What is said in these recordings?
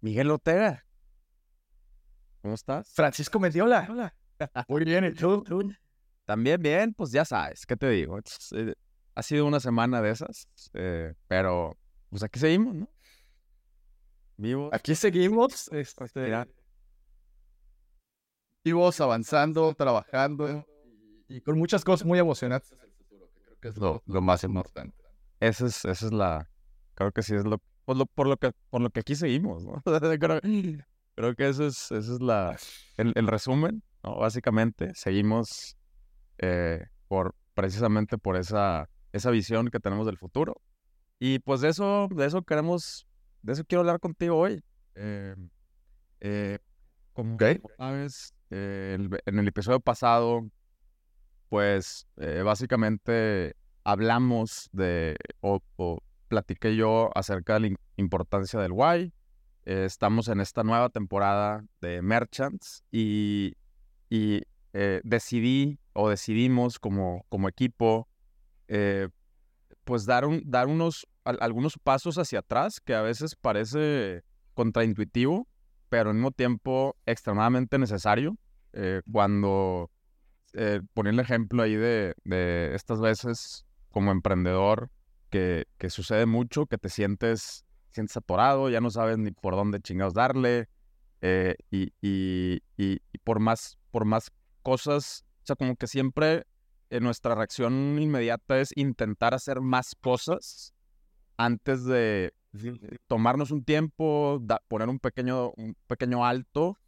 Miguel Otega. ¿Cómo estás? Francisco Mendiola. Hola. Muy bien, ¿y tú? También bien, pues ya sabes, ¿qué te digo? Eh, ha sido una semana de esas, eh, pero pues aquí seguimos, ¿no? Vivos. Aquí seguimos. Este, vivos, avanzando, trabajando y con muchas cosas muy emocionantes creo que es lo, más importante. Esa es, esa es la, creo que sí es lo por lo, por lo que por lo que aquí seguimos, ¿no? creo, que eso es, eso es la, el, resumen, ¿no? Básicamente, seguimos eh, por precisamente por esa, esa visión que tenemos del futuro. Y pues de eso, de eso queremos, de eso quiero hablar contigo hoy. Eh, eh, como sabes, en el episodio pasado, pues básicamente hablamos de, o, platiqué yo acerca de la importancia del why. Eh, estamos en esta nueva temporada de Merchants y, y eh, decidí o decidimos como, como equipo eh, pues dar, un, dar unos, algunos pasos hacia atrás que a veces parece contraintuitivo, pero al mismo tiempo extremadamente necesario. cuando ponía el ejemplo ahí de, de estas veces como emprendedor, que, sucede mucho, que te sientes, sientes atorado, ya no sabes ni por dónde chingados darle, eh, y, y, y, por, más, por más cosas, o sea, como que siempre eh, nuestra reacción inmediata es intentar hacer más cosas antes de tomarnos un tiempo, poner un pequeño, un pequeño alto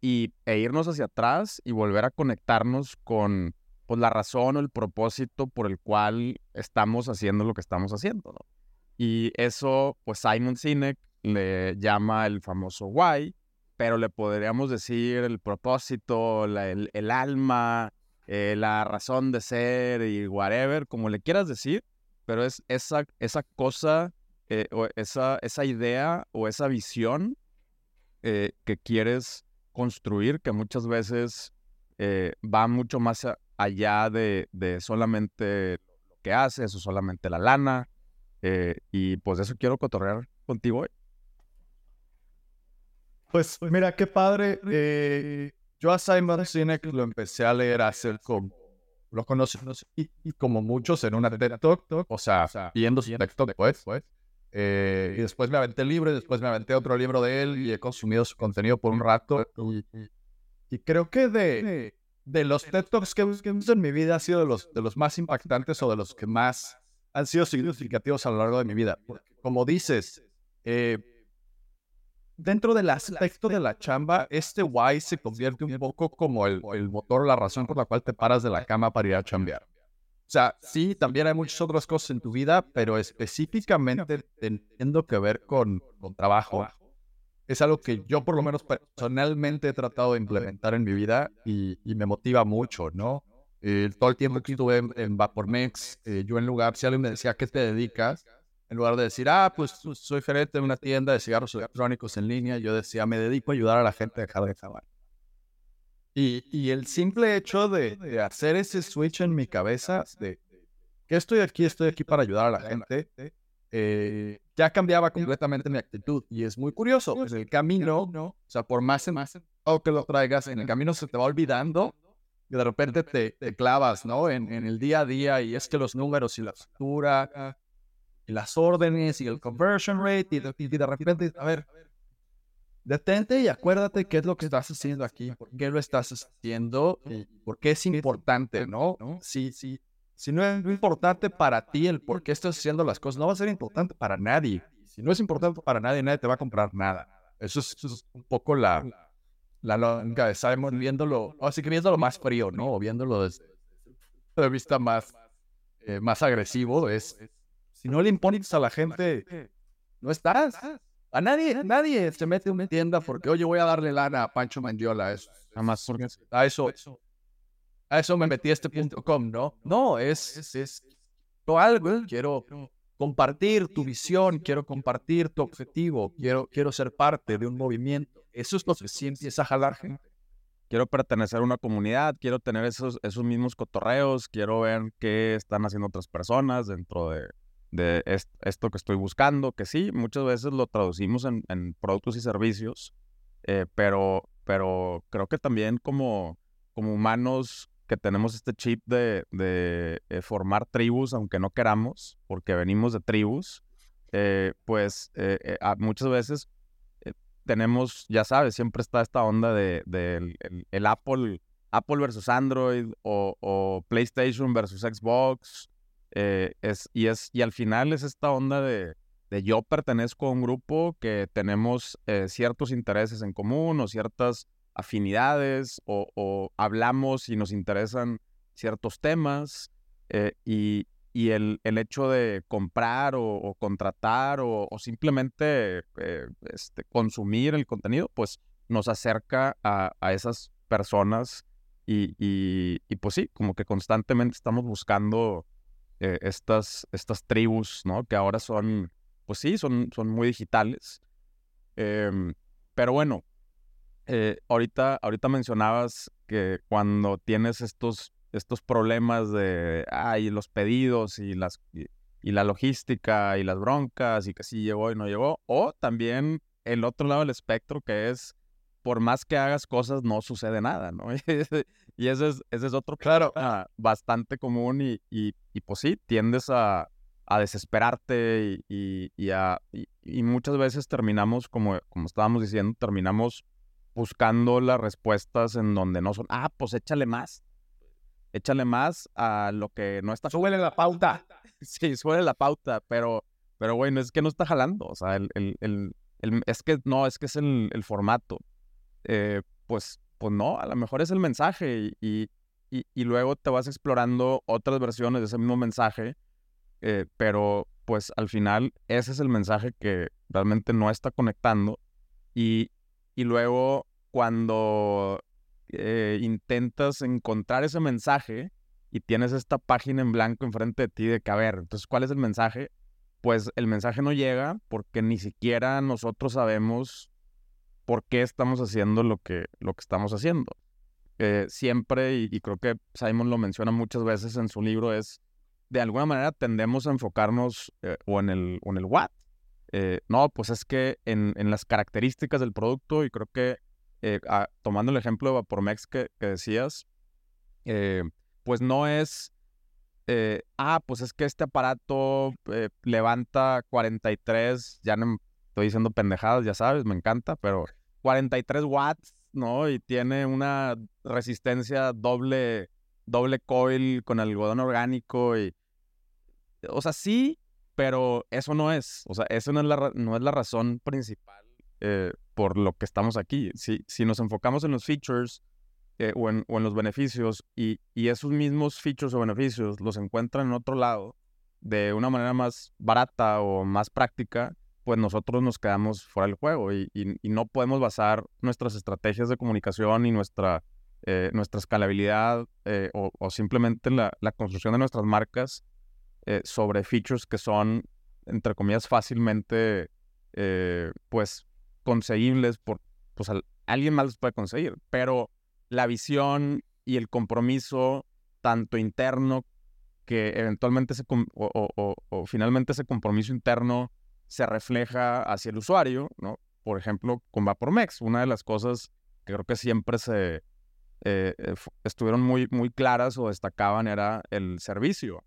y, e irnos hacia atrás y volver a conectarnos con, pues la razón o el propósito por el cual estamos haciendo lo que estamos haciendo, ¿no? Y eso, pues Simon Sinek le llama el famoso why, pero le podríamos decir el propósito, el, alma, eh, la razón de ser y whatever, como le quieras decir, pero es esa, esa cosa, eh, o esa, esa idea o esa visión eh, que quieres construir, que muchas veces va mucho más allá de, solamente lo que haces o solamente la lana. Eh, y pues eso quiero cotorrear contigo hoy. Pues mira, qué padre. Eh, yo a Simon Sinek lo empecé a leer hace como, lo conocí, y, como muchos en una TED Talk, o sea, viendo TED Talk pues, pues. Eh, y después me aventé el libro, y después me aventé otro libro de él y he consumido su contenido por un rato. y creo que de, de los TED Talks que, he visto en mi vida ha sido de los, de los más impactantes o de los que más han sido significativos a lo largo de mi vida. como dices, eh, dentro del aspecto de la chamba, este why se convierte un poco como el, el motor, la razón por la cual te paras de la cama para ir a chambear. O sea, sí, también hay muchas otras cosas en tu vida, pero específicamente teniendo que ver con, con trabajo es algo que yo por lo menos personalmente he tratado de implementar en mi vida y, me motiva mucho, ¿no? Eh, todo el tiempo que estuve en, Vapormex, eh, yo en lugar, si alguien me decía, ¿qué te dedicas? En lugar de decir, ah, pues soy gerente de una tienda de cigarros electrónicos en línea, yo decía, me dedico a ayudar a la gente a dejar de fumar. Y, el simple hecho de, hacer ese switch en mi cabeza de que estoy aquí, estoy aquí para ayudar a la gente, eh, ya cambiaba completamente mi actitud. Y es muy curioso, el camino, o sea, por más o que lo traigas, en el camino se te va olvidando y de repente te, te clavas, ¿no? En, en, el día a día y es que los números y la factura y las órdenes y el conversion rate y de, y de repente, a ver, detente y acuérdate qué es lo que estás haciendo aquí, por qué lo estás haciendo y por qué es importante, ¿no? Sí, sí si no es importante para ti el por qué estás haciendo las cosas, no va a ser importante para nadie. Si no es importante para nadie, nadie te va a comprar nada. Eso es, un poco la, la lógica de Simon viéndolo, así que viéndolo más frío, ¿no? O viéndolo desde de vista más, eh, más agresivo, es, si no le impones a la gente, no estás. A nadie, nadie se mete en una tienda porque, oye, voy a darle lana a Pancho Mandiola. Eso, nada más porque a eso, a eso me metí a este punto com, ¿no? No, es, es, es algo, quiero compartir tu visión, quiero compartir tu objetivo, quiero, quiero ser parte de un movimiento. Eso es lo que sí empieza a jalar gente. quiero pertenecer a una comunidad, quiero tener esos, esos mismos cotorreos, quiero ver qué están haciendo otras personas dentro de, de esto que estoy buscando, que sí, muchas veces lo traducimos en, productos y servicios, eh, pero, pero creo que también como, como humanos que tenemos este chip de, de eh, formar tribus, aunque no queramos, porque venimos de tribus, eh, pues muchas veces tenemos, ya sabes, siempre está esta onda de, el, Apple, Apple versus Android o, PlayStation versus Xbox. Eh, es, y, es, y al final es esta onda de, yo pertenezco a un grupo que tenemos eh, ciertos intereses en común o ciertas afinidades o, hablamos y nos interesan ciertos temas eh, y, y el, el hecho de comprar o, contratar o, simplemente este, consumir el contenido, pues nos acerca a, esas personas y, y, pues sí, como que constantemente estamos buscando eh, estas, estas tribus, ¿no? Que ahora son, pues sí, son, son muy digitales. Em, pero bueno, eh, ahorita, ahorita mencionabas que cuando tienes estos estos problemas de ay, los pedidos y las y, la logística y las broncas y que sí llegó y no llegó. O también el otro lado del espectro que es por más que hagas cosas no sucede nada, ¿no? y ese es, ese es otro claro bastante común y, y, pues sí, tiendes a, a desesperarte y, y, a, y, muchas veces terminamos, como, como estábamos diciendo, terminamos buscando las respuestas en donde no son, ah, pues échale más, échale más a lo que no está. Súbele la pauta. Sí, súbele la pauta, pero, pero bueno, es que no está jalando. O sea, el, el, el, es que no, es que es el, formato. Eh, pues, pues no, a lo mejor es el mensaje y, y, y, luego te vas explorando otras versiones de ese mismo mensaje, eh, pero pues al final ese es el mensaje que realmente no está conectando y, y luego cuando eh, intentas encontrar ese mensaje y tienes esta página en blanco enfrente de ti de que, a ver, entonces, ¿cuál es el mensaje? Pues el mensaje no llega porque ni siquiera nosotros sabemos por qué estamos haciendo lo que, lo que estamos haciendo. Eh, siempre, y, creo que Simon lo menciona muchas veces en su libro, es de alguna manera tendemos a enfocarnos eh, o, en el, en el what. no, pues es que en, en, las características del producto, y creo que eh, ah, tomando el ejemplo de Vapormex que, que decías, eh, pues no es, eh, ah, pues es que este aparato levanta 43, ya no estoy diciendo pendejadas, ya sabes, me encanta, pero 43 watts, ¿no? Y tiene una resistencia doble, doble coil con algodón orgánico y, o sea, sí, pero eso no es, o sea, eso no es la, no es la razón principal por lo que estamos aquí. Si, si nos enfocamos en los features eh, o, en, los beneficios y, esos mismos features o beneficios los encuentran en otro lado de una manera más barata o más práctica, pues nosotros nos quedamos fuera del juego y, no podemos basar nuestras estrategias de comunicación y nuestra, eh, nuestra escalabilidad eh, o, simplemente la, construcción de nuestras marcas sobre features que son, entre comillas, fácilmente, pues, conseguibles por, pues alguien más los puede conseguir, pero la visión y el compromiso, tanto interno, que eventualmente o, finalmente ese compromiso interno se refleja hacia el usuario, ¿no? Por ejemplo, con Vapormex, una de las cosas que creo que siempre se eh, eh, estuvieron muy, muy claras o destacaban era el servicio.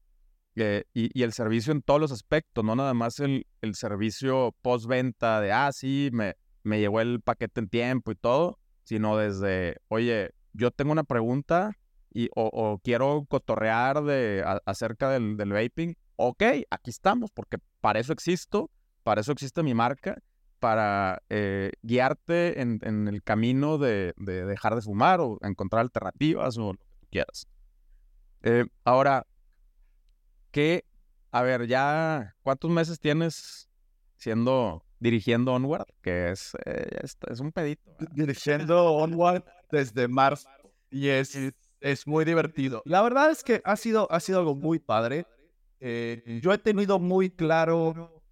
Eh, y, y, el servicio en todos los aspectos, no nada más el, el servicio postventa de, ah, sí, me, me llegó el paquete en tiempo y todo, sino desde, oye, yo tengo una pregunta y, o, quiero cotorrear de, acerca del, del, vaping. Ok, aquí estamos, porque para eso existo, para eso existe mi marca, para eh, guiarte en, el camino de, de, dejar de fumar o encontrar alternativas o lo que quieras. Eh, ahora, ¿qué? A ver, ya, ¿cuántos meses tienes siendo dirigiendo Onward, que es, eh, es, un pedito. Dirigiendo Onward desde marzo y es, es muy divertido. La verdad es que ha sido, ha sido algo muy padre. Eh, yo he tenido muy claro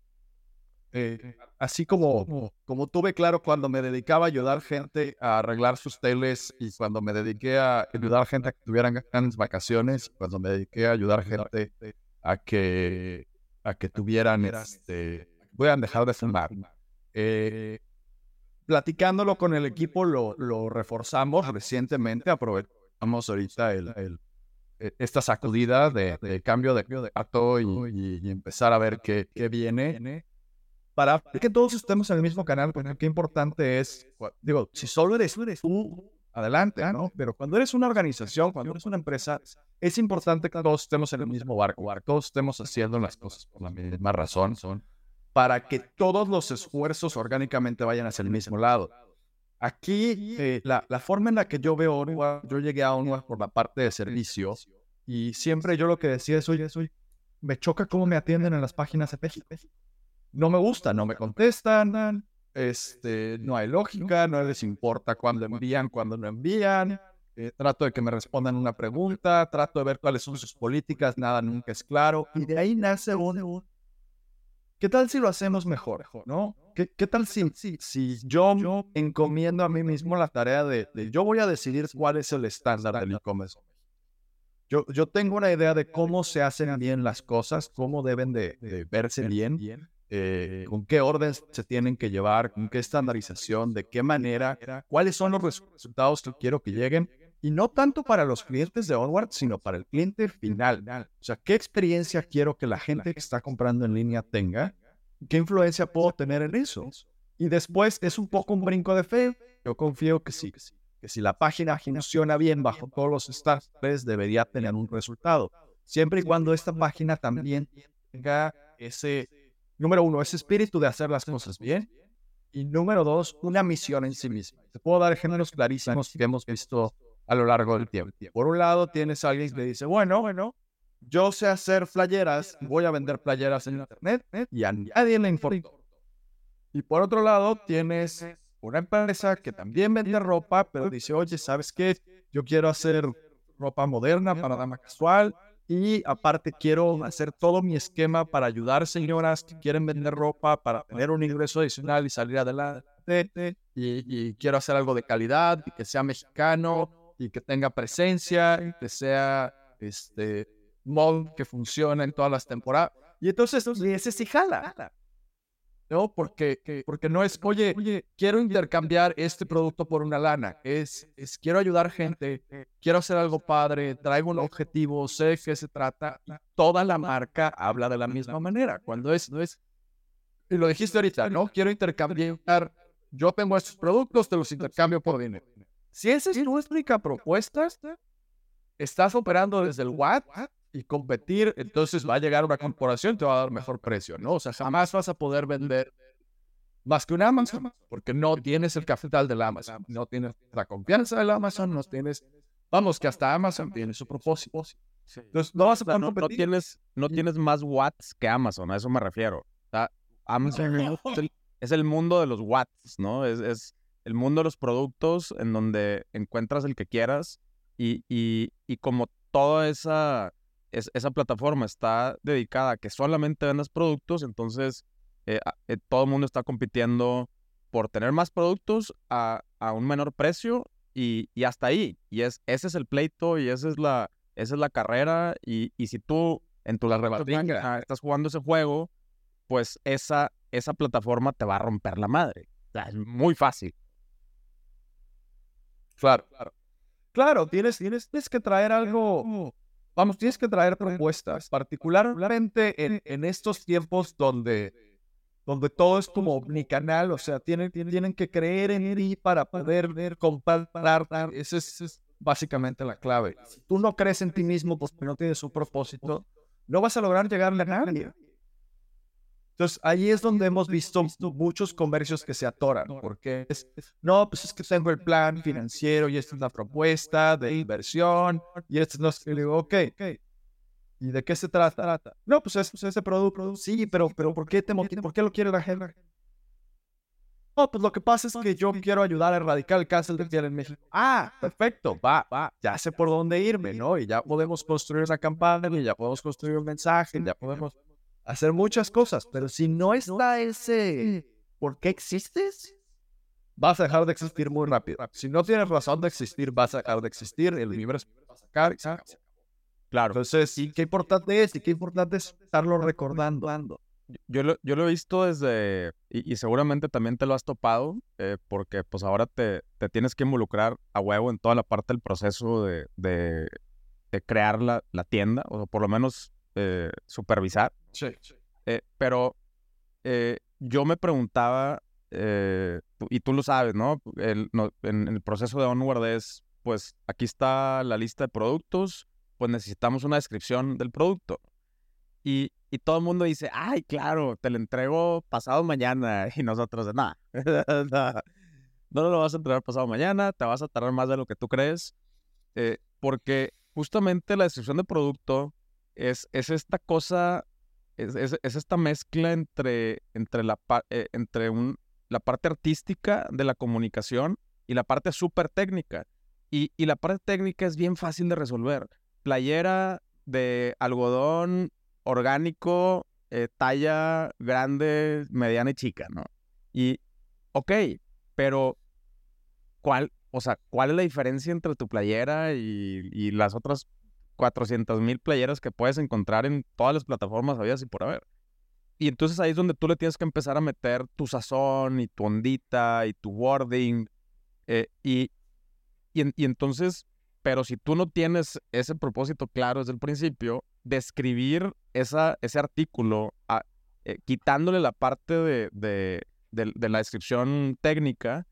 eh, así como, como tuve claro cuando me dedicaba a ayudar gente a arreglar sus teles y cuando me dediqué a ayudar gente a que tuvieran grandes vacaciones, cuando me dediqué a ayudar gente a que, a que tuvieran, este, puedan dejar de fumar. Eh, platicándolo con el equipo lo, lo reforzamos recientemente, aprovechamos ahorita el, e, esta sacudida de, cambio de, de acto y, empezar a ver qué, qué viene para que todos estemos en el mismo canal, porque qué importante es, digo, si solo eres, tú, adelante, ¿no? Pero cuando eres una organización, cuando eres una empresa, es importante que todos estemos en el mismo barco, todos estemos haciendo las cosas por la misma razón, son para que todos los esfuerzos orgánicamente vayan hacia el mismo lado. Aquí, eh, la, la, forma en la que yo veo Onwa, yo llegué a Onwa por la parte de servicio y siempre yo lo que decía es, oye, oye, me choca cómo me atienden en las páginas de México no me gusta, no me contestan, este, no hay lógica, no les importa cuándo envían, cuándo no envían. Eh, trato de que me respondan una pregunta, trato de ver cuáles son sus políticas, nada nunca es claro. Y de ahí nace un, ¿qué tal si lo hacemos mejor? ¿No? ¿Qué, tal si, si, yo, encomiendo a mí mismo la tarea de, yo voy a decidir cuál es el estándar del e-commerce? Yo, yo tengo una idea de cómo se hacen bien las cosas, cómo deben de, de verse bien eh, con qué orden se tienen que llevar, con qué estandarización, de qué manera, cuáles son los resultados que quiero que lleguen. Y no tanto para los clientes de Onward, sino para el cliente final. O sea, ¿qué experiencia quiero que la gente que está comprando en línea tenga? ¿Qué influencia puedo tener en eso? Y después es un poco un brinco de fe. Yo confío que sí, que si la página funciona bien bajo todos los estándares, debería tener un resultado. Siempre y cuando esta página también tenga ese número uno, ese espíritu de hacer las cosas bien. Y número dos, una misión en sí misma. Te puedo dar ejemplos clarísimos que hemos visto a lo largo del tiempo. Por un lado, tienes a alguien que dice, bueno, bueno, yo sé hacer playeras, voy a vender playeras en internet y a nadie le importa. Y por otro lado, tienes una empresa que también vende ropa, pero dice, oye, ¿sabes qué? Yo quiero hacer ropa moderna para dama casual y aparte quiero hacer todo mi esquema para ayudar señoras que quieren vender ropa, para tener un ingreso adicional y salir adelante. Y, quiero hacer algo de calidad y que sea mexicano y que tenga presencia y que sea este mod que funcione en todas las temporadas. Y entonces, ese sí jala. ¿No? Porque, porque no es, oye, oye, quiero intercambiar este producto por una lana. Es, es quiero ayudar gente, quiero hacer algo padre, traigo un objetivo, sé de qué se trata. Toda la marca habla de la misma manera. Cuando es, no es, y lo dijiste ahorita, ¿no? Quiero intercambiar, yo tengo estos productos, te los intercambio por dinero. Si esa es tu única propuesta, estás operando desde el what y competir, entonces va a llegar una corporación y te va a dar mejor precio, ¿no? O sea, jamás vas a poder vender más que un Amazon, porque no tienes el capital del Amazon, no tienes la confianza del Amazon, no tienes, vamos, que hasta Amazon tiene su propósito. Entonces, no vas a poder no, tienes, no tienes más watts que Amazon, a eso me refiero. O sea, Amazon es el, mundo de los watts, ¿no? Es, es, el mundo de los productos en donde encuentras el que quieras y, y, y como toda esa esa plataforma está dedicada a que solamente vendas productos, entonces eh, eh, todo el mundo está compitiendo por tener más productos a, un menor precio y, hasta ahí. Y es, ese es el pleito y esa es la, esa es la carrera. Y, si tú en tu la estás jugando ese juego, pues esa, esa plataforma te va a romper la madre. es muy fácil. Claro, claro. Claro, tienes, tienes, tienes que traer algo Vamos, tienes que traer propuestas, particularmente en, estos tiempos donde, donde todo es como omnicanal, o sea, tienen, tienen que creer en ti para poder ver, comprar. Esa es, básicamente la clave. Si tú no crees en ti mismo porque no tienes un propósito, no vas a lograr llegarle a nadie. Entonces, ahí es donde hemos visto muchos comercios que se atoran, porque es, no, pues es que tengo el plan financiero y esta es la propuesta de inversión y esto no es, y digo, ok, ¿y de qué se trata? No, pues es, ese producto, sí, pero, pero ¿por qué te ¿Por qué lo quiere la gente? No, pues lo que pasa es que yo quiero ayudar a erradicar el cáncer de piel en México. Ah, perfecto, va, va, ya sé por dónde irme, ¿no? Y ya podemos construir esa campaña, y ya podemos construir un mensaje, ya podemos hacer muchas cosas, pero si no está ese ¿por qué existes? Vas a dejar de existir muy rápido. Si no tienes razón de existir, vas a dejar de existir, el universo va a sacar y acabó. Claro. Entonces, sí, qué importante es y qué importante es estarlo recordando. Yo lo, yo lo he visto desde, y, y seguramente también te lo has topado, eh, porque pues ahora te, te tienes que involucrar a huevo en toda la parte del proceso de, de, de crear la, la tienda, o por lo menos eh, supervisar. Sí. Eh, pero eh, yo me preguntaba, eh, y tú lo sabes, ¿no? El, no- en, en el proceso de Onward es, pues aquí está la lista de productos, pues necesitamos una descripción del producto. Y, y todo el mundo dice, ay, claro, te lo entrego pasado mañana. Y nosotros, nada, no lo vas a entregar pasado mañana, te vas a tardar más de lo que tú crees. eh, porque justamente la descripción de producto es, es esta cosa, es, es- es esta mezcla entre, entre, la, eh, entre un, la parte artística de la comunicación y la parte súper técnica. Y, y la parte técnica es bien fácil de resolver. Playera de algodón orgánico, eh, talla grande, mediana y chica, ¿no? Y, ok, pero ¿cuál, o sea, cuál es la diferencia entre tu playera y, y las otras 400 mil playeras que puedes encontrar en todas las plataformas habidas y por haber? Y entonces ahí es donde tú le tienes que empezar a meter tu sazón y tu ondita y tu wording. eh, y, y, en- y entonces, pero si tú no tienes ese propósito claro desde el principio, describir esa, ese artículo, a- eh, quitándole la parte de, de, de- de la descripción técnica,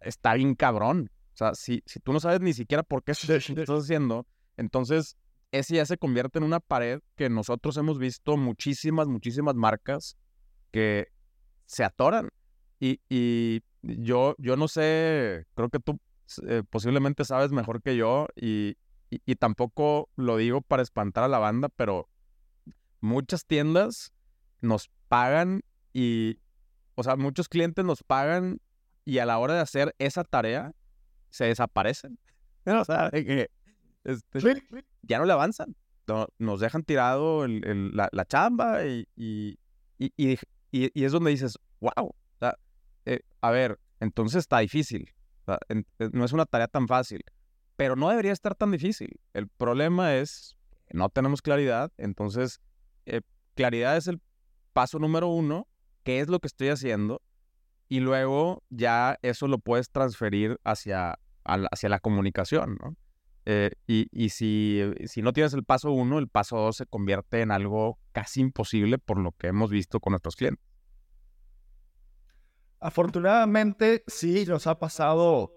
está bien cabrón. O sea, si, si tú no sabes ni siquiera por qué estás haciendo, entonces ese ya se convierte en una pared que nosotros hemos visto muchísimas, muchísimas marcas que se atoran. Y, y yo, yo no sé, creo que tú eh, posiblemente sabes mejor que yo y, y, tampoco lo digo para espantar a la banda, pero muchas tiendas nos pagan y, o sea, muchos clientes nos pagan y a la hora de hacer esa tarea se desaparecen. O sea, que este, ya no le avanzan. No- nos dejan tirado el- el- la, la chamba y, y, y, y- es donde dices, wow, o sea, eh, a ver, entonces está difícil. O sea, en- eh, no es una tarea tan fácil, pero no debería estar tan difícil. El problema es que no tenemos claridad, entonces eh, claridad es el paso número uno, qué es lo que estoy haciendo, y luego ya eso lo puedes transferir hacia, hacia la comunicación, ¿no? Eh, y y si, no tienes el paso uno, el paso dos se convierte en algo casi imposible por lo que hemos visto con nuestros clientes. Afortunadamente, sí, nos ha pasado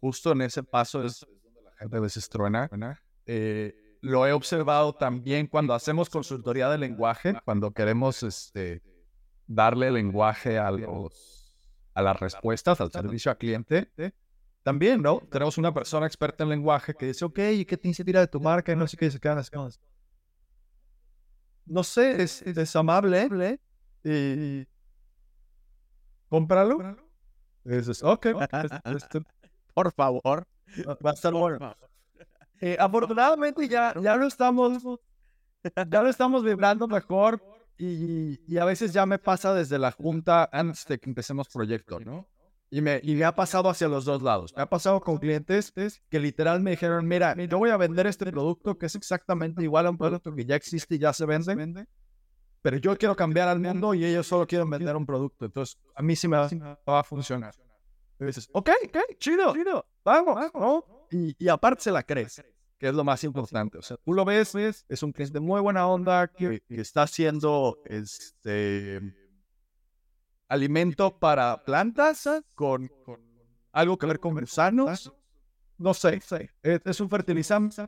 justo en ese paso, es donde la gente. Eh, lo he observado también cuando hacemos consultoría de lenguaje, cuando queremos este, darle lenguaje a, los, a las respuestas, al servicio al cliente. También, ¿no? Tenemos una persona experta en lenguaje que dice, ok, ¿y qué te inspira de tu marca? Y no sé qué, se quedan así No sé, es, es amable. Y cómpralo. Y dices, ok, Por favor. va va a estar bueno. Eh, afortunadamente ya, ya lo estamos, ya lo estamos vibrando mejor y, y a veces ya me pasa desde la junta antes de que empecemos proyecto, ¿no? Y me, y me ha pasado hacia los dos lados. Me ha pasado con clientes que literal me dijeron, mira, yo voy a vender este producto que es exactamente igual a un producto que ya existe y ya se vende, pero yo quiero cambiar al mundo y ellos solo quieren vender un producto. Entonces, a mí sí me va, va a funcionar. Y dices, ok, ok, chido, chido, vamos, ¿no? Y, y aparte se la crees, que es lo más importante. O sea, tú lo ves, es un cliente muy buena onda que, que está haciendo este alimento para plantas con, algo que ver con gusanos. No sé, es, es un fertilizante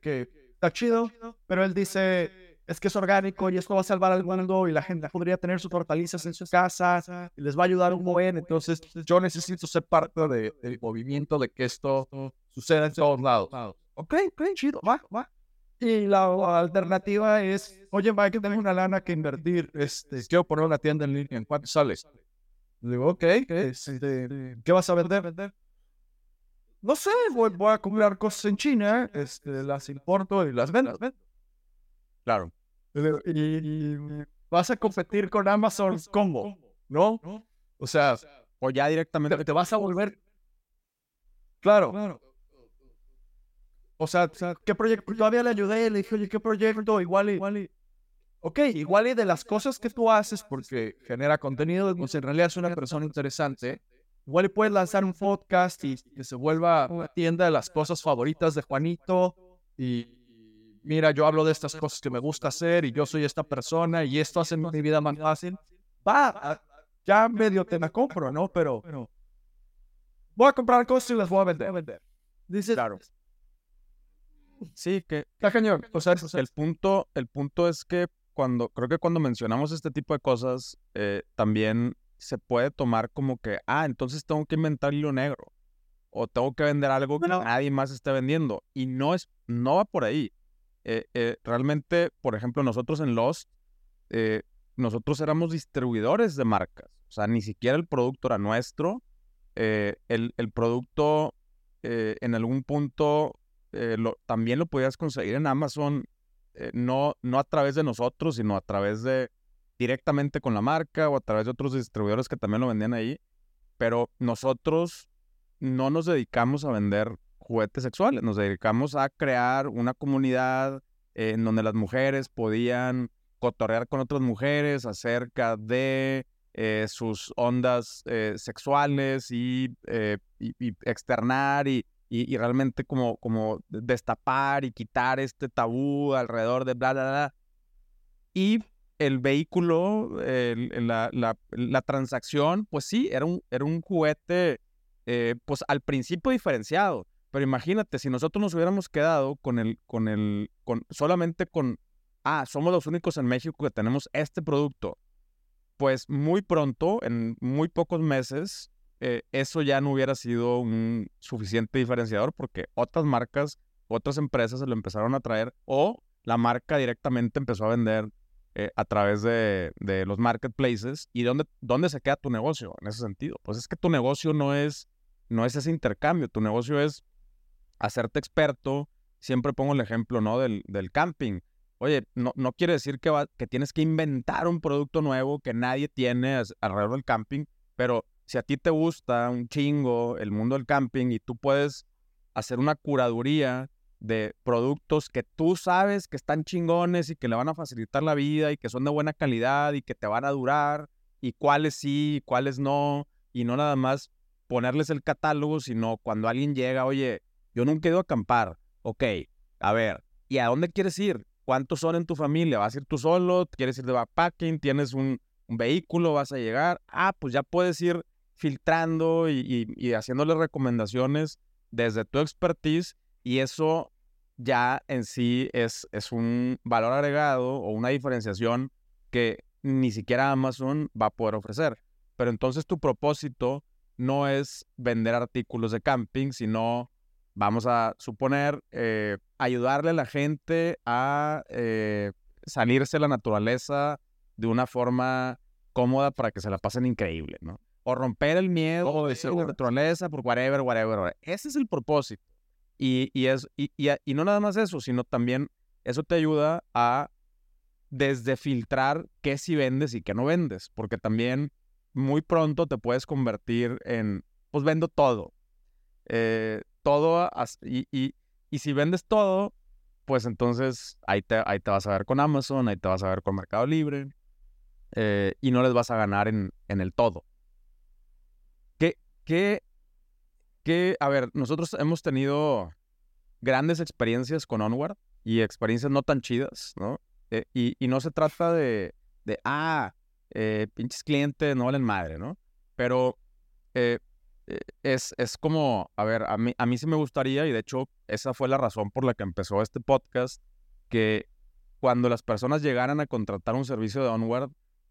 que está chido, pero él dice, es que es orgánico y esto va a salvar al mundo y la gente podría tener sus hortalizas en sus casas y les va a ayudar un buen. Entonces, yo necesito ser parte de- del movimiento de que esto suceda en todos lados. Ok, ok, chido, va, va. Y la, alternativa es, oye, Mike, tengo una lana que invertir, este, quiero poner una tienda en línea, ¿en cuánto sale? Le digo, ok, este, ¿qué vas a vender? No sé, voy, voy a comprar cosas en China, este, las importo y las vendo. Claro. Y, vas a competir con Amazon, ¿cómo? ¿No? O sea, o ya directamente te, te vas a volver. Claro. O sea, ¿qué proyecto? Todavía le ayudé, le dije, oye, ¿qué proyecto? Igual y, igual y. Ok, igual y de las cosas que tú haces porque genera contenido, pues en realidad es una persona interesante. Igual y puedes lanzar un podcast y que se vuelva una tienda de las cosas favoritas de Juanito. Y mira, yo hablo de estas cosas que me gusta hacer y yo soy esta persona y esto hace mi vida más fácil. Va, ya medio te la compro, ¿no? Pero voy a comprar cosas y las voy a vender. Dices, claro. Sí, que, está cañón. O sea, el punto, el punto es que cuando, creo que cuando mencionamos este tipo de cosas, eh, también se puede tomar como que, ah, entonces tengo que inventar hilo negro. O tengo que vender algo que nadie más esté vendiendo. Y no es, no va por ahí. Eh, eh, realmente, por ejemplo, nosotros en Lost, nosotros éramos distribuidores de marcas. O sea, ni siquiera el producto era nuestro. el, el, producto en algún punto lo, también lo podías conseguir en Amazon eh, no, no a través de nosotros, sino a través de directamente con la marca o a través de otros distribuidores que también lo vendían ahí. Pero nosotros no nos dedicamos a vender juguetes sexuales, nos dedicamos a crear una comunidad en donde las mujeres podían cotorrear con otras mujeres acerca de eh, sus ondas eh, sexuales y, externar y, y, realmente como, como destapar y quitar este tabú alrededor de bla, bla, bla. Y el vehículo, la, la, la, transacción, pues sí, era un, era un juguete, eh, pues al principio diferenciado. Pero imagínate, si nosotros nos hubiéramos quedado con el, con el, con, solamente con, ah, somos los únicos en México que tenemos este producto, pues muy pronto, en muy pocos meses, eh, eso ya no hubiera sido un suficiente diferenciador porque otras marcas, otras empresas se lo empezaron a traer o la marca directamente empezó a vender eh, a través de, los marketplaces. ¿Y dónde, dónde se queda tu negocio en ese sentido? Pues es que tu negocio no es, no es ese intercambio, tu negocio es hacerte experto. Siempre pongo el ejemplo ¿no? del, camping. Oye, no, no quiere decir que, que tienes que inventar un producto nuevo que nadie tiene alrededor del camping, pero si a ti te gusta un chingo el mundo del camping y tú puedes hacer una curaduría de productos que tú sabes que están chingones y que le van a facilitar la vida y que son de buena calidad y que te van a durar y cuáles sí y cuáles no y no nada más ponerles el catálogo, sino cuando alguien llega, oye, yo nunca he ido a acampar, ok, a ver, ¿y a dónde quieres ir? ¿Cuántos son en tu familia? ¿Vas a ir tú solo? ¿Quieres ir de backpacking? ¿Tienes un, un vehículo? ¿Vas a llegar? Ah, pues ya puedes ir filtrando y, haciéndole recomendaciones desde tu expertise y eso ya en sí es, es un valor agregado o una diferenciación que ni siquiera Amazon va a poder ofrecer. Pero entonces tu propósito no es vender artículos de camping, sino, vamos a suponer, eh, ayudarle a la gente a eh, salirse de la naturaleza de una forma cómoda para que se la pasen increíble, ¿no? O romper el miedo oh, de la naturaleza por whatever, whatever, Ese es el propósito. Y, y, es, y, y, no nada más eso, sino también eso te ayuda a desde filtrar qué sí vendes y qué no vendes, porque también muy pronto te puedes convertir en, pues vendo todo. Eh, todo, y, y, y si vendes todo, pues entonces ahí te, ahí te vas a ver con Amazon, ahí te vas a ver con Mercado Libre, eh, y no les vas a ganar en, en el todo que, que, a ver, nosotros hemos tenido grandes experiencias con Onward y experiencias no tan chidas, ¿no? Eh, y, y, no se trata de, de ah, eh, pinches clientes no valen madre, ¿no? Pero eh, es, es como, a ver, a mí, a mí sí me gustaría, y de hecho esa fue la razón por la que empezó este podcast, que cuando las personas llegaran a contratar un servicio de Onward,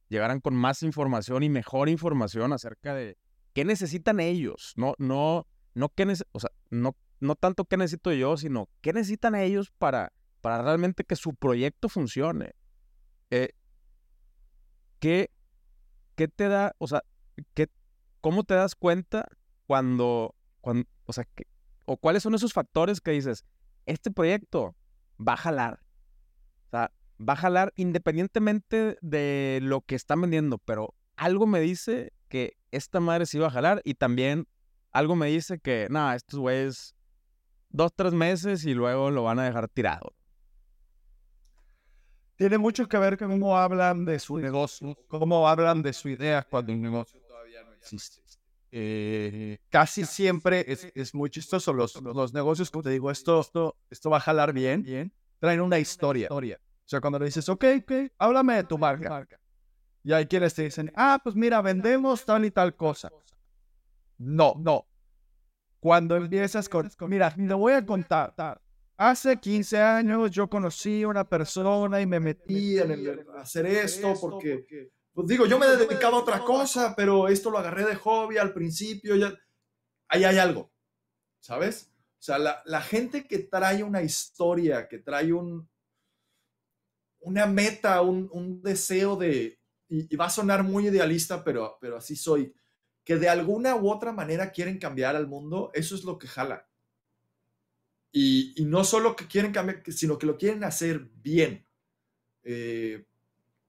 llegaran con más información y mejor información acerca de qué necesitan ellos, no, no, no qué o sea, no, no tanto qué necesito yo, sino qué necesitan ellos para, para realmente que su proyecto funcione. Eh, ¿qué, ¿Qué te da, o sea, qué, cómo te das cuenta cuando, cuando o sea, o cuáles son esos factores que dices, este proyecto va a jalar, o sea, va a jalar independientemente de lo que están vendiendo, pero algo me dice que esta madre sí va a jalar y también algo me dice que, nada, estos güeyes dos, tres meses y luego lo van a dejar tirado. Tiene mucho que ver cómo hablan de su negocio, cómo hablan de su idea cuando el negocio todavía no existe. Eh, casi siempre es, muy chistoso. Los, los negocios, como te digo, esto, esto, esto va a jalar bien, bien, traen una historia. O sea, cuando le dices, ok, ok, háblame de tu marca. Y hay quienes te dicen, ah, pues mira, vendemos tal y tal cosa. No, no. Cuando empiezas con, mira, te voy a contar. Hace 15 años yo conocí a una persona y me metí en el, hacer esto porque, pues digo, yo me dedicaba a otra cosa, pero esto lo agarré de hobby al principio. Ya... Ahí hay algo, ¿sabes? O sea, la, la gente que trae una historia, que trae un, una meta, un, un deseo de, y, va a sonar muy idealista, pero, pero así soy, que de alguna u otra manera quieren cambiar al mundo, eso es lo que jala. Y, y no solo que quieren cambiar, sino que lo quieren hacer bien. Eh,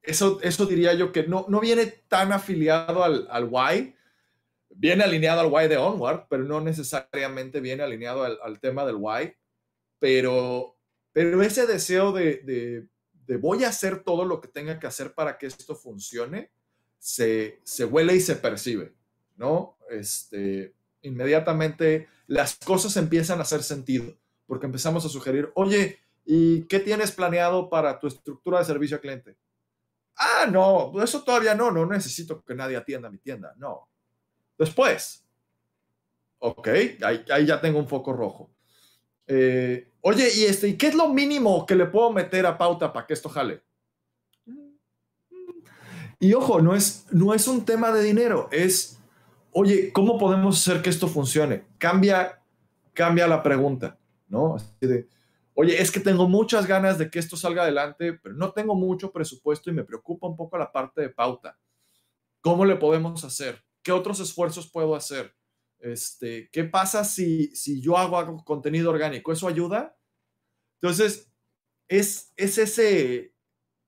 eso, eso diría yo que no, no viene tan afiliado al, al why, viene alineado al why de Onward, pero no necesariamente viene alineado al, tema del why. Pero, pero ese deseo de, de voy a hacer todo lo que tenga que hacer para que esto funcione, se, se huele y se percibe, ¿no? Este, inmediatamente las cosas empiezan a hacer sentido, porque empezamos a sugerir, oye, ¿y qué tienes planeado para tu estructura de servicio al cliente? Ah, no, eso todavía no, no necesito que nadie atienda mi tienda, no. Después, ok, ahí ya tengo un foco rojo. Eh, oye, ¿y, este, ¿y qué es lo mínimo que le puedo meter a pauta para que esto jale? Y ojo, no es, no es un tema de dinero, es, oye, ¿cómo podemos hacer que esto funcione? Cambia, cambia la pregunta, ¿no? oye, es que tengo muchas ganas de que esto salga adelante, pero no tengo mucho presupuesto y me preocupa un poco la parte de pauta. ¿Cómo le podemos hacer? ¿Qué otros esfuerzos puedo hacer? Este, ¿Qué pasa si, si yo hago, contenido orgánico? ¿Eso ayuda? Entonces, es, es ese,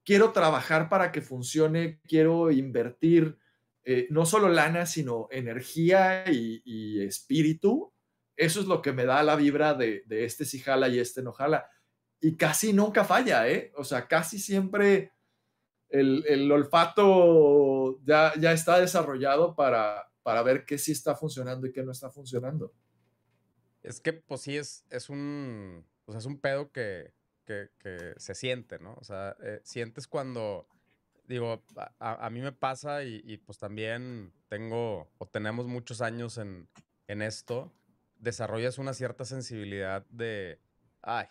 quiero trabajar para que funcione, quiero invertir eh, no solo lana, sino energía y, espíritu. Eso es lo que me da la vibra de, de este si jala y este no jala. Y casi nunca falla, ¿eh? O sea, casi siempre el, el olfato ya, ya está desarrollado para, para ver qué sí está funcionando y qué no está funcionando. Es que, pues sí, es, es un, o sea, es un pedo que, que, que se siente, ¿no? O sea, eh, sientes cuando, digo, a, mí me pasa y, pues también tengo o tenemos muchos años en, en esto, desarrollas una cierta sensibilidad de, ay,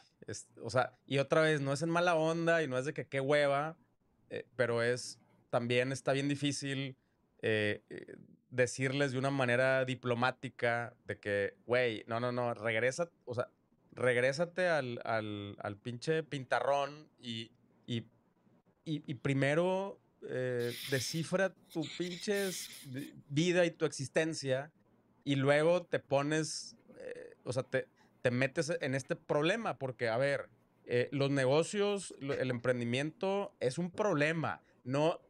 o sea, y otra vez, no es en mala onda y no es de que qué hueva, eh, pero es, también está bien difícil eh, decirles de una manera diplomática de que, güey, no, no, no, regresa, o sea, regrésate al, al, al pinche pintarrón y, y, y, primero eh, descifra tu pinche vida y tu existencia y luego te pones, eh, o sea, te, te, metes en este problema porque, a ver, eh, los negocios, el emprendimiento es un problema. No,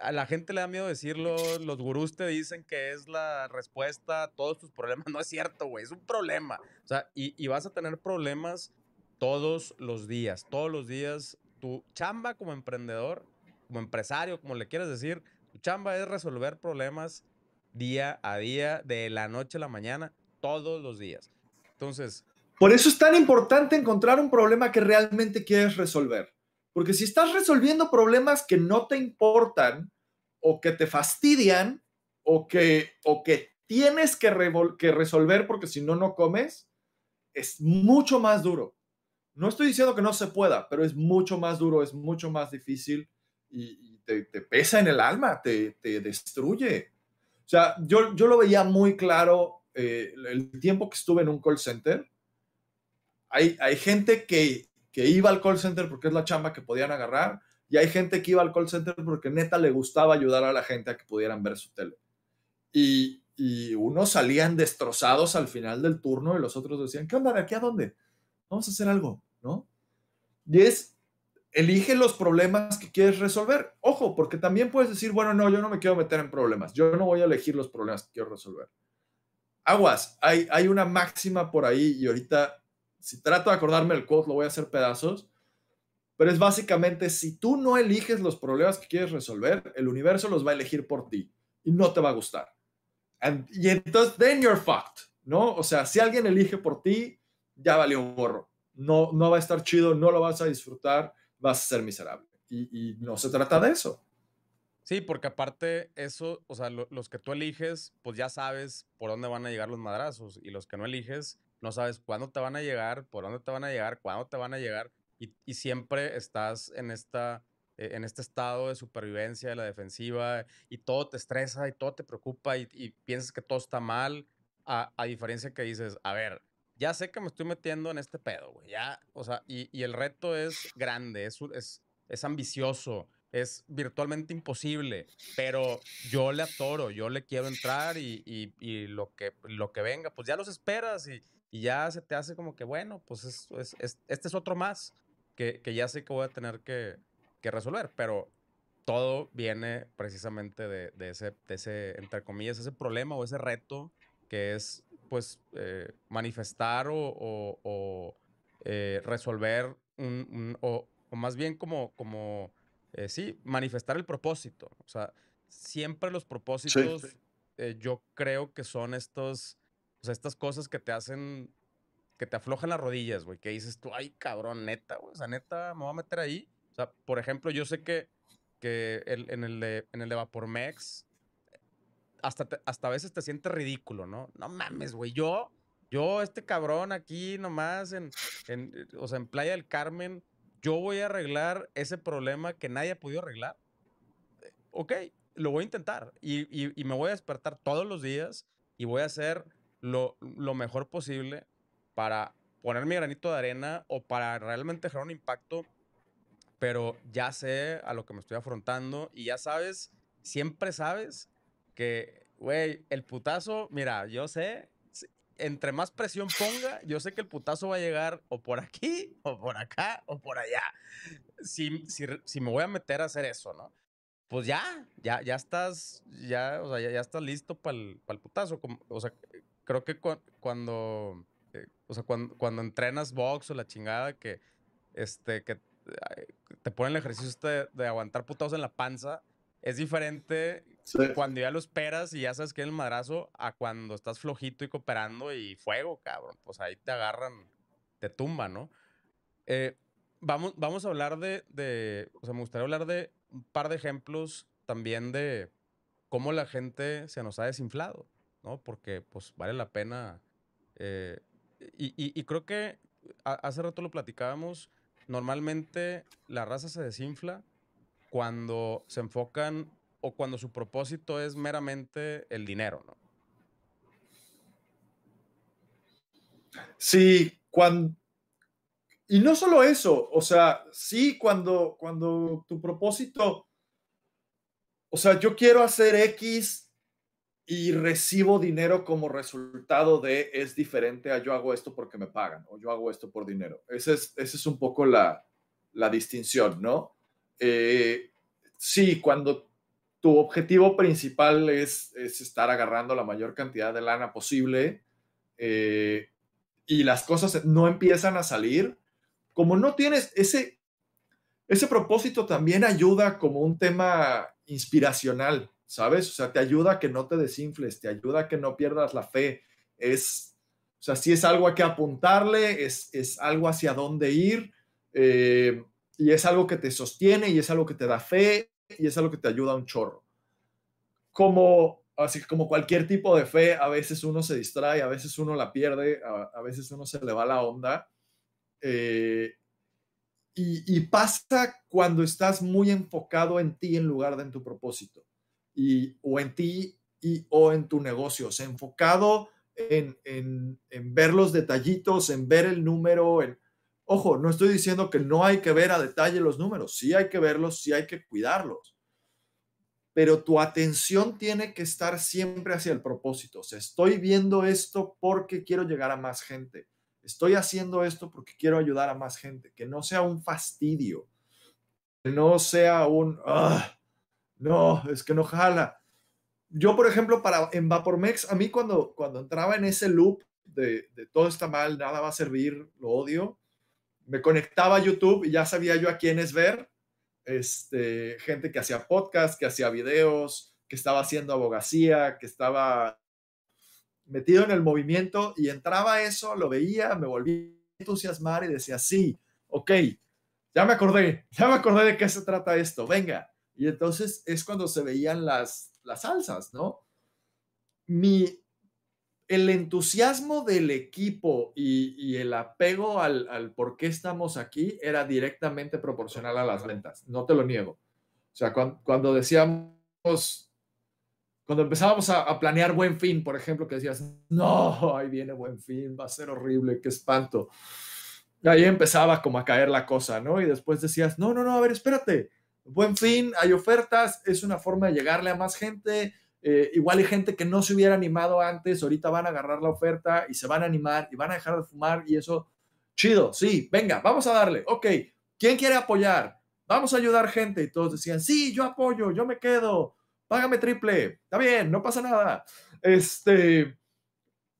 a la gente le da miedo decirlo, los gurús te dicen que es la respuesta a todos tus problemas. No es cierto, güey, es un problema. O sea, y, y, vas a tener problemas todos los días. Todos los días, tu chamba como emprendedor, como empresario, como le quieras decir, tu chamba es resolver problemas día a día, de la noche a la mañana, todos los días. Entonces... Por eso es tan importante encontrar un problema que realmente quieres resolver. Porque si estás resolviendo problemas que no te importan o que te fastidian o que, o que tienes que, que resolver porque si no, no comes, es mucho más duro. No estoy diciendo que no se pueda, pero es mucho más duro, es mucho más difícil y, te, pesa en el alma, te, te, destruye. O sea, yo, yo lo veía muy claro eh, el tiempo que estuve en un call center. Hay, hay gente que que iba al call center porque es la chamba que podían agarrar, y hay gente que iba al call center porque neta le gustaba ayudar a la gente a que pudieran ver su tele. Y, y unos salían destrozados al final del turno y los otros decían, ¿qué onda? ¿De aquí a dónde? Vamos a hacer algo, ¿no? Y es, elige los problemas que quieres resolver. Ojo, porque también puedes decir, bueno, no, yo no me quiero meter en problemas, yo no voy a elegir los problemas que quiero resolver. Aguas, hay, hay una máxima por ahí y ahorita, si trato de acordarme el quote, lo voy a hacer pedazos, pero es básicamente, si tú no eliges los problemas que quieres resolver, el universo los va a elegir por ti y no te va a gustar. y entonces, then you're fucked, ¿no? O sea, si alguien elige por ti, ya valió un gorro. No, no va a estar chido, no lo vas a disfrutar vas a ser miserable. Y, no se trata de eso. Sí, porque aparte eso, o sea, los que tú eliges, pues ya sabes por dónde van a llegar los madrazos y los que no eliges, no sabes cuándo te van a llegar, por dónde te van a llegar, cuándo te van a llegar y, y siempre estás en esta e, en este estado de supervivencia de la defensiva y todo te estresa y todo te preocupa y, piensas que todo está mal, a, a, diferencia que dices, a ver, ya sé que me estoy metiendo en este pedo. Ya, o sea, y, y, el reto es grande, es, es, es ambicioso, es virtualmente imposible, pero yo le atoro, yo le quiero entrar y, y, lo, que, lo que venga, pues ya los esperas ya se te hace como que, bueno, pues es, es, este es otro más que, que, ya sé que voy a tener que, que resolver, pero todo viene precisamente de, de, ese, de ese, entre comillas, ese problema o ese reto que es pues eh, manifestar o, eh, resolver un, o, más bien como, como eh, sí, manifestar el propósito. O sea, siempre los propósitos yo creo que son estos, o sea, estas cosas que te hacen, que te aflojan las rodillas, güey, que dices tú, ay, cabrón, neta, güey, o sea, neta, me voy a meter ahí. O sea, por ejemplo, yo sé que, que en, el de, en el de Vapormex, hasta, hasta a veces te sientes ridículo, ¿no? No mames, güey, yo, yo, este cabrón aquí nomás en, en, o sea, en Playa del Carmen, yo voy a arreglar ese problema que nadie ha podido arreglar. Ok, lo voy a intentar y, y, y me voy a despertar todos los días y voy a hacer lo, lo mejor posible para poner mi granito de arena o para realmente generar un impacto, pero ya sé a lo que me estoy afrontando y ya sabes, siempre sabes que, güey, el putazo, mira, yo sé, entre más presión ponga, yo sé que el putazo va a llegar o por aquí, o por acá, o por allá. Si, si, si me voy a meter a hacer eso, ¿no? Pues ya, ya, ya estás, ya, o sea, ya, estás listo para el, putazo. o sea, creo que cuando, eh, o sea, cuando, cuando entrenas box o la chingada que, este, que te ponen el ejercicio este de aguantar putazos en la panza, es diferente cuando ya lo esperas y ya sabes que es el madrazo a cuando estás flojito y cooperando y fuego, cabrón. Pues ahí te agarran, te tumban, ¿no? Eh, vamos, vamos a hablar de, de, o sea, me gustaría hablar de un par de ejemplos también de cómo la gente se nos ha desinflado, ¿no? Porque pues vale la pena. Eh, y, creo que hace rato lo platicábamos, normalmente la raza se desinfla cuando se enfocan o cuando su propósito es meramente el dinero, ¿no? Sí, cuando... Y no solo eso, o sea, sí, cuando, cuando tu propósito, o sea, yo quiero hacer X y recibo dinero como resultado de es diferente a yo hago esto porque me pagan o yo hago esto por dinero. Esa es, ese es un poco la, la distinción, ¿no? Eh, sí, cuando tu objetivo principal es, estar agarrando la mayor cantidad de lana posible eh, y las cosas no empiezan a salir, como no tienes ese, ese propósito también ayuda como un tema inspiracional, ¿sabes? O sea, te ayuda a que no te desinfles, te ayuda a que no pierdas la fe. Es, o sea, si es algo a que apuntarle, es, es algo hacia dónde ir. Eh, y es algo que te sostiene y es algo que te da fe y es algo que te ayuda un chorro. Como, así como cualquier tipo de fe, a veces uno se distrae, a veces uno la pierde, a, veces uno se le va la onda. Eh, y, pasa cuando estás muy enfocado en ti en lugar de en tu propósito. O en ti y, o en tu negocio. O sea, enfocado en, ver los detallitos, en ver el número, en, Ojo, no estoy diciendo que no hay que ver a detalle los números, sí hay que verlos, sí hay que cuidarlos, pero tu atención tiene que estar siempre hacia el propósito. O sea, estoy viendo esto porque quiero llegar a más gente. Estoy haciendo esto porque quiero ayudar a más gente, que no sea un fastidio. no sea un, ah, no, es que no jala. Yo, por ejemplo, para, en Vapormex, a mí cuando, cuando entraba en ese loop de, de todo está mal, nada va a servir, lo odio, me conectaba a YouTube y ya sabía yo a quiénes ver, este, gente que hacía podcast, que hacía videos, que estaba haciendo abogacía, que estaba metido en el movimiento y entraba eso, lo veía, me volví a entusiasmar y decía, sí, ok, ya me acordé, ya me acordé de qué se trata esto, venga. Y entonces es cuando se veían las, las salsas, ¿no? Mi, el entusiasmo del equipo y, el apego al, por qué estamos aquí era directamente proporcional a las ventas, no te lo niego. O sea, cuando, decíamos, cuando empezábamos a, planear buen fin, por ejemplo, que decías, no, ahí viene buen fin, va a ser horrible, qué espanto. ahí empezaba como a caer la cosa, ¿no? Y después decías, no, no, no, a ver, espérate, buen fin, hay ofertas, es una forma de llegarle a más gente, eh, igual hay gente que no se hubiera animado antes, ahorita van a agarrar la oferta y se van a animar y van a dejar de fumar y eso, chido, sí, venga, vamos a darle, ok, ¿quién quiere apoyar? Vamos a ayudar gente. Y todos decían, sí, yo apoyo, yo me quedo, págame triple, está bien, no pasa nada. Este,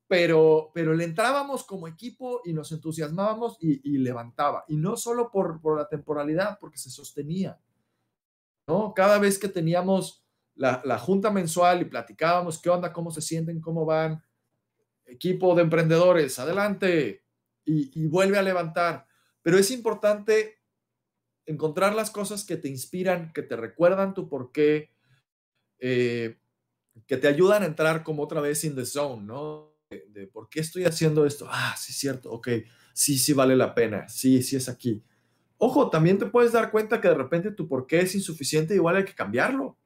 pero, pero le entrábamos como equipo y nos entusiasmábamos y, levantaba. Y no solo por, por la temporalidad, porque se sostenía. Cada vez que teníamos la, junta mensual y platicábamos qué onda, cómo se sienten, cómo van. Equipo de emprendedores, adelante. Y, vuelve a levantar. Pero es importante encontrar las cosas que te inspiran, que te recuerdan tu porqué, eh, que te ayudan a entrar como otra vez in the zone, ¿no? De, por qué estoy haciendo esto. Ah, sí, cierto, ok, sí, sí vale la pena, sí, sí es aquí. Ojo, también te puedes dar cuenta que de repente tu porqué es insuficiente, igual hay que cambiarlo.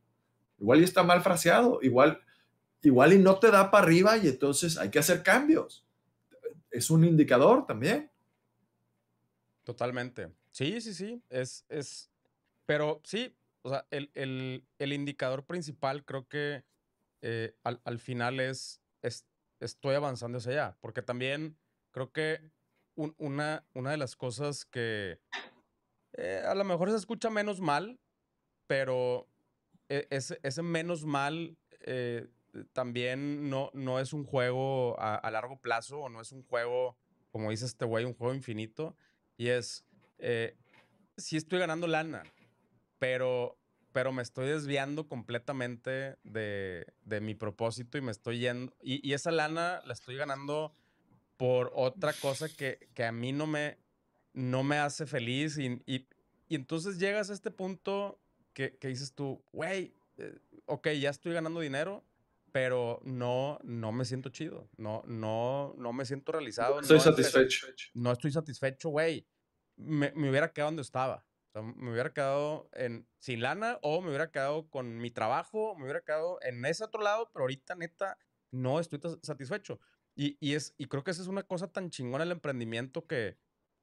Igual y está mal fraseado, igual, igual y no te da para arriba y entonces hay que hacer cambios. Es un indicador también. Totalmente. Sí, sí, sí. Es, es, pero sí, o sea, el, indicador principal creo que eh, al, final es, es, estoy avanzando hacia allá, porque también creo que una, una de las cosas que eh, a lo mejor se escucha menos mal, pero e, ese, menos mal eh, también no, no es un juego a, largo plazo o no es un juego, como dice este güey, un juego infinito. Y es, eh, sí estoy ganando lana, pero, pero me estoy desviando completamente de, mi propósito y me estoy yendo. Y, esa lana la estoy ganando por otra cosa que, a mí no me, no me hace feliz. Y, y, y entonces llegas a este punto que, dices tú, güey, eh, ok, ya estoy ganando dinero, pero no, no me siento chido, no, no, no me siento realizado. No estoy satisfecho. No estoy satisfecho, güey. Me, me, hubiera quedado donde estaba. me hubiera quedado en, sin lana o me hubiera quedado con mi trabajo, me hubiera quedado en ese otro lado, pero ahorita neta no estoy satisfecho. Y, y, es, y creo que esa es una cosa tan chingona el emprendimiento que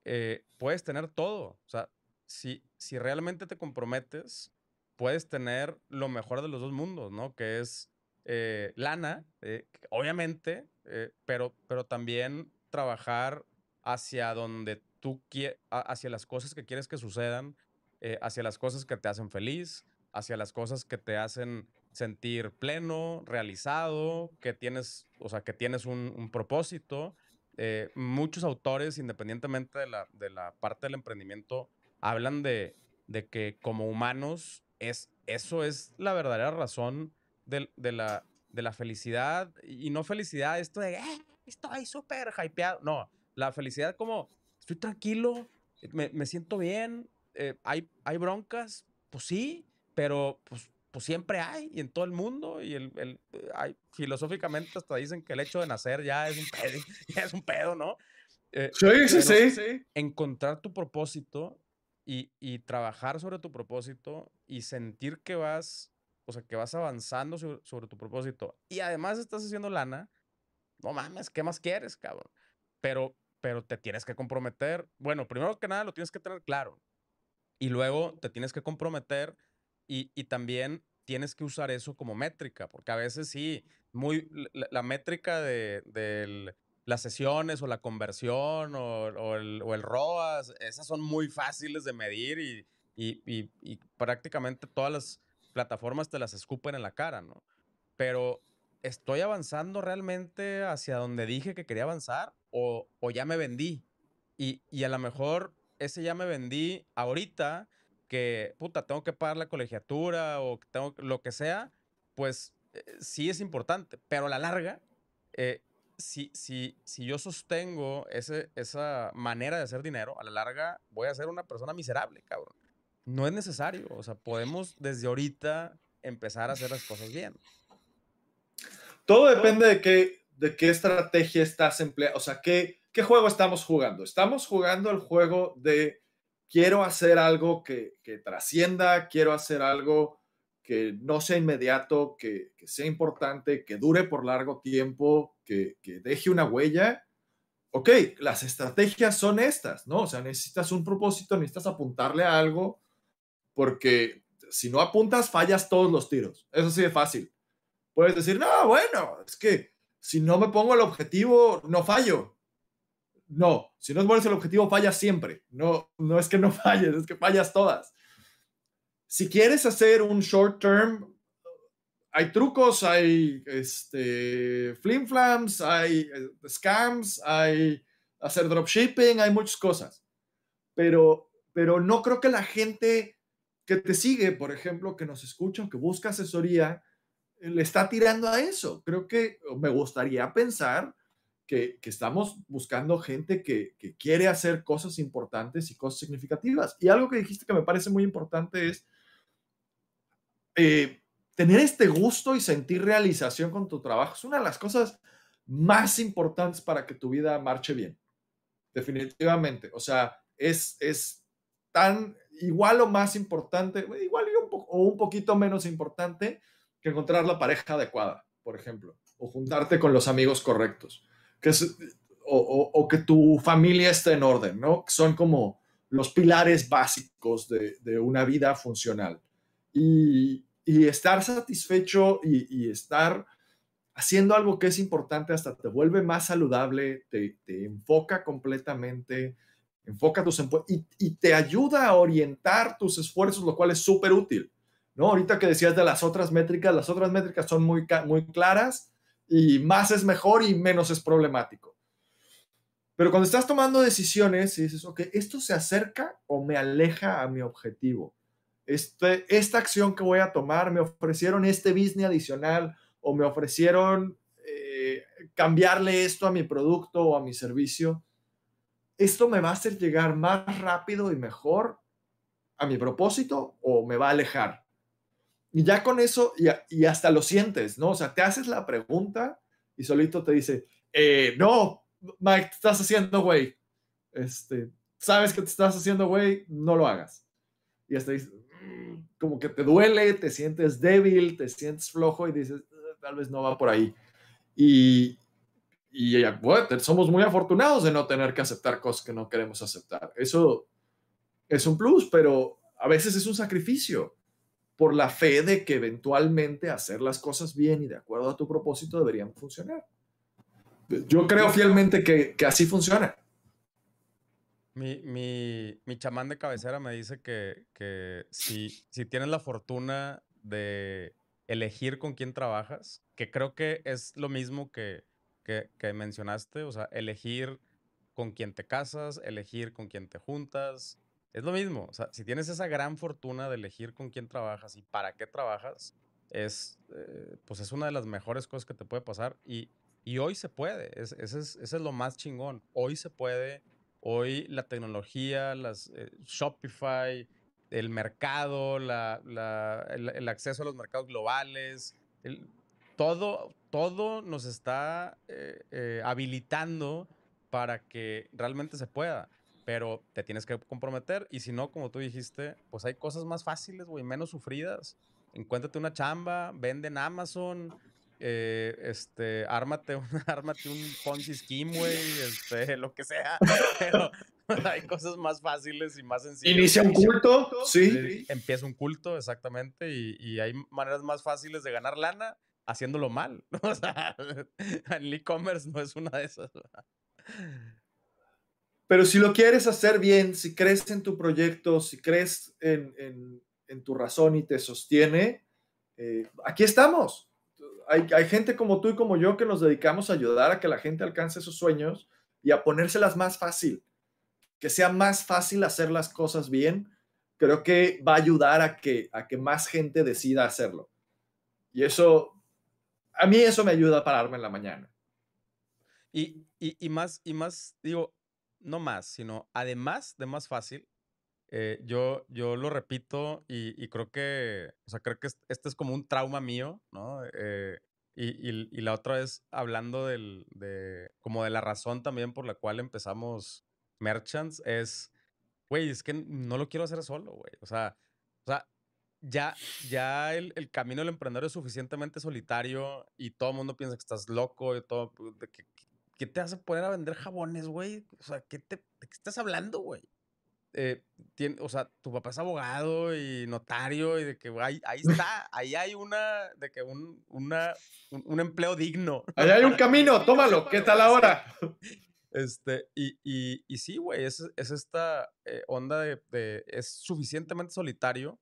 eh, puedes tener todo. O sea, si, si realmente te comprometes, puedes tener lo mejor de los dos mundos, ¿no? Que es eh, lana, eh, obviamente, pero, pero también trabajar hacia donde tú quieres, hacia las cosas que quieres que sucedan, hacia las cosas que te hacen feliz, hacia las cosas que te hacen sentir pleno, realizado, que tienes, o sea, que tienes un, propósito. Muchos autores, independientemente de la, de la parte del emprendimiento, hablan de, de que como humanos es, eso es la verdadera razón de, la, de la felicidad. Y no felicidad, esto de, eh, estoy súper hypeado. No, la felicidad como, estoy tranquilo, me, siento bien, eh, hay, hay broncas, pues sí, pero pues, pues siempre hay, y en todo el mundo, y el, el hay, filosóficamente hasta dicen que el hecho de nacer ya es un pedo, ya es un pedo ¿no? Eh, sí, sí, sí. Encontrar tu propósito y, trabajar sobre tu propósito y sentir que vas, o sea, que vas avanzando sobre, tu propósito y además estás haciendo lana, no mames, ¿qué más quieres, cabrón? Pero, pero te tienes que comprometer. Bueno, primero que nada lo tienes que tener claro y luego te tienes que comprometer y, también tienes que usar eso como métrica, porque a veces sí, muy, la, métrica de, las sesiones o la conversión o, el, ROAS, esas son muy fáciles de medir y, prácticamente todas las plataformas te las escupen en la cara, ¿no? Pero ¿estoy avanzando realmente hacia donde dije que quería avanzar o, o ya me vendí? Y, y, a lo mejor ese ya me vendí ahorita que, puta, tengo que pagar la colegiatura o tengo lo que sea, pues eh, sí es importante, pero a la larga, eh, si, si, si yo sostengo ese, esa manera de hacer dinero, a la larga voy a ser una persona miserable, cabrón. No es necesario, o sea, podemos desde ahorita empezar a hacer las cosas bien. Todo depende de qué, de qué estrategia estás empleando, o sea, qué, qué juego estamos jugando. Estamos jugando el juego de quiero hacer algo que, trascienda, quiero hacer algo que no sea inmediato, que, sea importante, que dure por largo tiempo, que, deje una huella. Ok, las estrategias son estas, ¿no? O sea, necesitas un propósito, necesitas apuntarle a algo, porque si no apuntas, fallas todos los tiros. Eso sí es fácil. Puedes decir, no, bueno, es que si no me pongo el objetivo, no fallo. No, si no pones el objetivo, fallas siempre. No, no es que no falles, es que fallas todas. Si quieres hacer un short term, hay trucos, hay este, flimflams, hay eh, scams, hay hacer dropshipping, hay muchas cosas. Pero, pero no creo que la gente que te sigue, por ejemplo, que nos escucha, que busca asesoría, le está tirando a eso. Creo que me gustaría pensar que, estamos buscando gente que, quiere hacer cosas importantes y cosas significativas. Y algo que dijiste que me parece muy importante es eh, tener este gusto y sentir realización con tu trabajo. Es una de las cosas más importantes para que tu vida marche bien. Definitivamente. O sea, es, es tan igual o más importante, igual o un poquito menos importante que encontrar la pareja adecuada, por ejemplo, o juntarte con los amigos correctos que o, que tu familia esté en orden, ¿no? Son como los pilares básicos de, una vida funcional. Y, estar satisfecho y, estar haciendo algo que es importante hasta te vuelve más saludable, te, enfoca completamente, enfoca tus y, y te ayuda a orientar tus esfuerzos, lo cual es súper útil. ¿no? Ahorita que decías de las otras métricas, las otras métricas son muy, muy claras y más es mejor y menos es problemático. Pero cuando estás tomando decisiones y dices, ok, esto se acerca o me aleja a mi objetivo. Este, esta acción que voy a tomar, me ofrecieron este business adicional o me ofrecieron eh, cambiarle esto a mi producto o a mi servicio. ¿Esto me va a hacer llegar más rápido y mejor a mi propósito o me va a alejar? Y ya con eso, y, hasta lo sientes, ¿no? O sea, te haces la pregunta y solito te dice, eh, no, Mike, te estás haciendo güey. Este, sabes que te estás haciendo güey, no lo hagas. Y hasta dices, mm", como que te duele, te sientes débil, te sientes flojo y dices, ah, tal vez no va por ahí. Y, y bueno, somos muy afortunados de no tener que aceptar cosas que no queremos aceptar. Eso es un plus, pero a veces es un sacrificio por la fe de que eventualmente hacer las cosas bien y de acuerdo a tu propósito deberían funcionar. Yo creo fielmente que, así funciona. Mi, mi, chamán de cabecera me dice que, que si, si tienes la fortuna de elegir con quién trabajas, que creo que es lo mismo que, que, que, mencionaste, o sea, elegir con quién te casas, elegir con quién te juntas, es lo mismo, o sea, si tienes esa gran fortuna de elegir con quién trabajas y para qué trabajas, es, eh, pues es una de las mejores cosas que te puede pasar y, y hoy se puede, es, ese, es, es, lo más chingón, hoy se puede, hoy la tecnología, las eh, Shopify, el mercado, la, la, el, acceso a los mercados globales, todo, todo nos está eh, habilitando para que realmente se pueda pero te tienes que comprometer y si no, como tú dijiste, pues hay cosas más fáciles, güey, menos sufridas. Encuéntrate una chamba, vende en Amazon, eh, este, ármate, un, ármate un Ponzi Scheme, güey, este, lo que sea, pero hay cosas más fáciles y más sencillas. Inicia un culto, sí. Empieza un culto, exactamente, y, y hay maneras más fáciles de ganar lana haciéndolo mal. O sea, el e-commerce no es una de esas. Pero si lo quieres hacer bien, si crees en tu proyecto, si crees en, tu razón y te sostiene, eh, aquí estamos. Hay, hay, gente como tú y como yo que nos dedicamos a ayudar a que la gente alcance esos sueños y a ponérselas más fácil, que sea más fácil hacer las cosas bien. Creo que va a ayudar a que, a que más gente decida hacerlo. Y eso, a mí eso me ayuda a pararme en la mañana. Y, y, más, y más, digo, no más, sino además de más fácil, eh, yo, yo lo repito y, creo que, o sea, creo que este es como un trauma mío, ¿no? Eh, y, y, la otra vez hablando del, de, como de la razón también por la cual empezamos Merchants, es, güey, es que no lo quiero hacer solo, güey. O sea, o sea, ya, ya el, el, camino del emprendedor es suficientemente solitario y todo el mundo piensa que estás loco y todo, ¿qué te hace poner a vender jabones, güey? O sea, ¿qué te, ¿de qué estás hablando, güey? Eh, o sea, tu papá es abogado y notario y de que ahí, ahí está, ahí hay una, de que un, una, un, empleo digno. Ahí hay un camino, tómalo, ¿qué tal ahora? Este, y, y, y sí, güey, es, es esta eh, onda de, de, es suficientemente solitario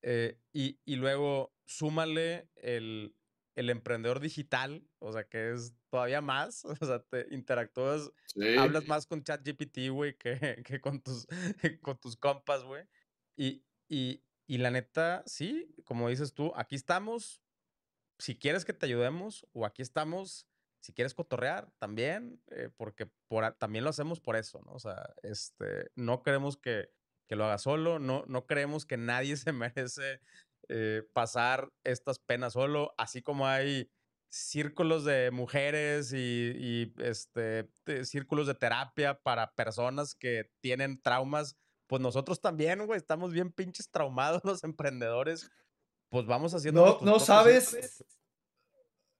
eh, y, y, luego súmale el, el, emprendedor digital, o sea, que es todavía más, o sea, te interactúas, hablas más con ChatGPT, güey, que, que con, tus, con tus compas, güey. Y, y, y la neta, sí, como dices tú, aquí estamos, si quieres que te ayudemos, o aquí estamos, si quieres cotorrear, también, eh, porque por, también lo hacemos por eso, ¿no? O sea, este, no queremos que que lo haga solo. No, no creemos que nadie se merece eh, pasar estas penas solo, así como hay círculos de mujeres y, este, círculos de terapia para personas que tienen traumas. Pues nosotros también, güey, estamos bien pinches traumados los emprendedores. Pues vamos haciendo. No, no sabes.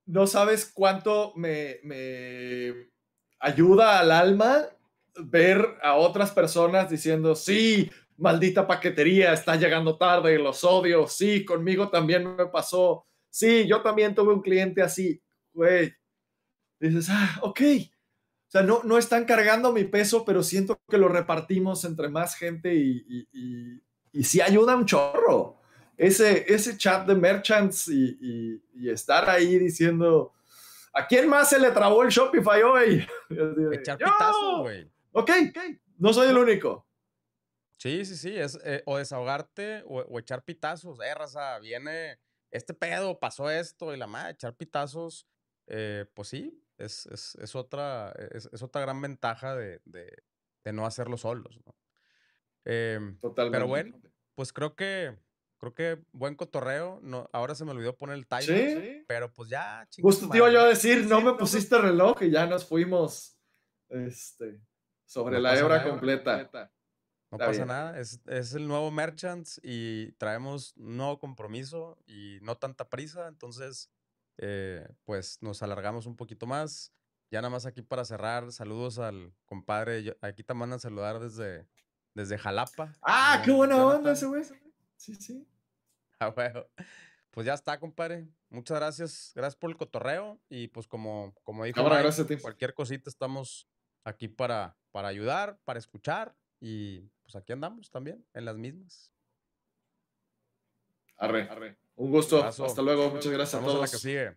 No sabes cuánto me, me ayuda al alma ver a otras personas diciendo, sí, maldita paquetería, está llegando tarde, los odio, sí, conmigo también me pasó, sí, yo también tuve un cliente así, güey. Dices, ah, ok. O sea, no, no están cargando mi peso, pero siento que lo repartimos entre más gente y, y, y, sí ayuda un chorro. Ese, ese chat de merchants y, y, estar ahí diciendo, ¿a quién más se le trabó el Shopify hoy? Echar pitazo, güey. Ok, no soy el único. Sí, sí, sí, es eh, o desahogarte o, echar pitazos. Eh, raza, viene este pedo, pasó esto y la madre, echar pitazos, eh, pues sí, es, es, es otra, es, es, otra gran ventaja de, de, de no hacerlo solos. ¿no? Em, Totalmente. Pero bueno, pues creo que creo que buen cotorreo. No, ahora se me olvidó poner el timer. ¿Sí? Pero pues ya, Justo te iba yo a decir, no me pusiste reloj y ya nos fuimos. Este sobre la hebra completa. No pasa nada, es, es, el nuevo Merchants y traemos un nuevo compromiso y no tanta prisa, entonces eh, pues nos alargamos un poquito más. Ya nada más aquí para cerrar, saludos al compadre, aquí te mandan saludar desde, desde Jalapa. Ah, qué buena onda ese güey. Sí, sí. Ah, bueno. Pues ya está, compadre. Muchas gracias. Gracias por el cotorreo. Y pues como, como dijo, cualquier cosita estamos aquí para, para ayudar, para escuchar y pues aquí andamos también, en las mismas. Arre, arre. Un gusto. Hasta luego. Muchas gracias a todos. A la que sigue.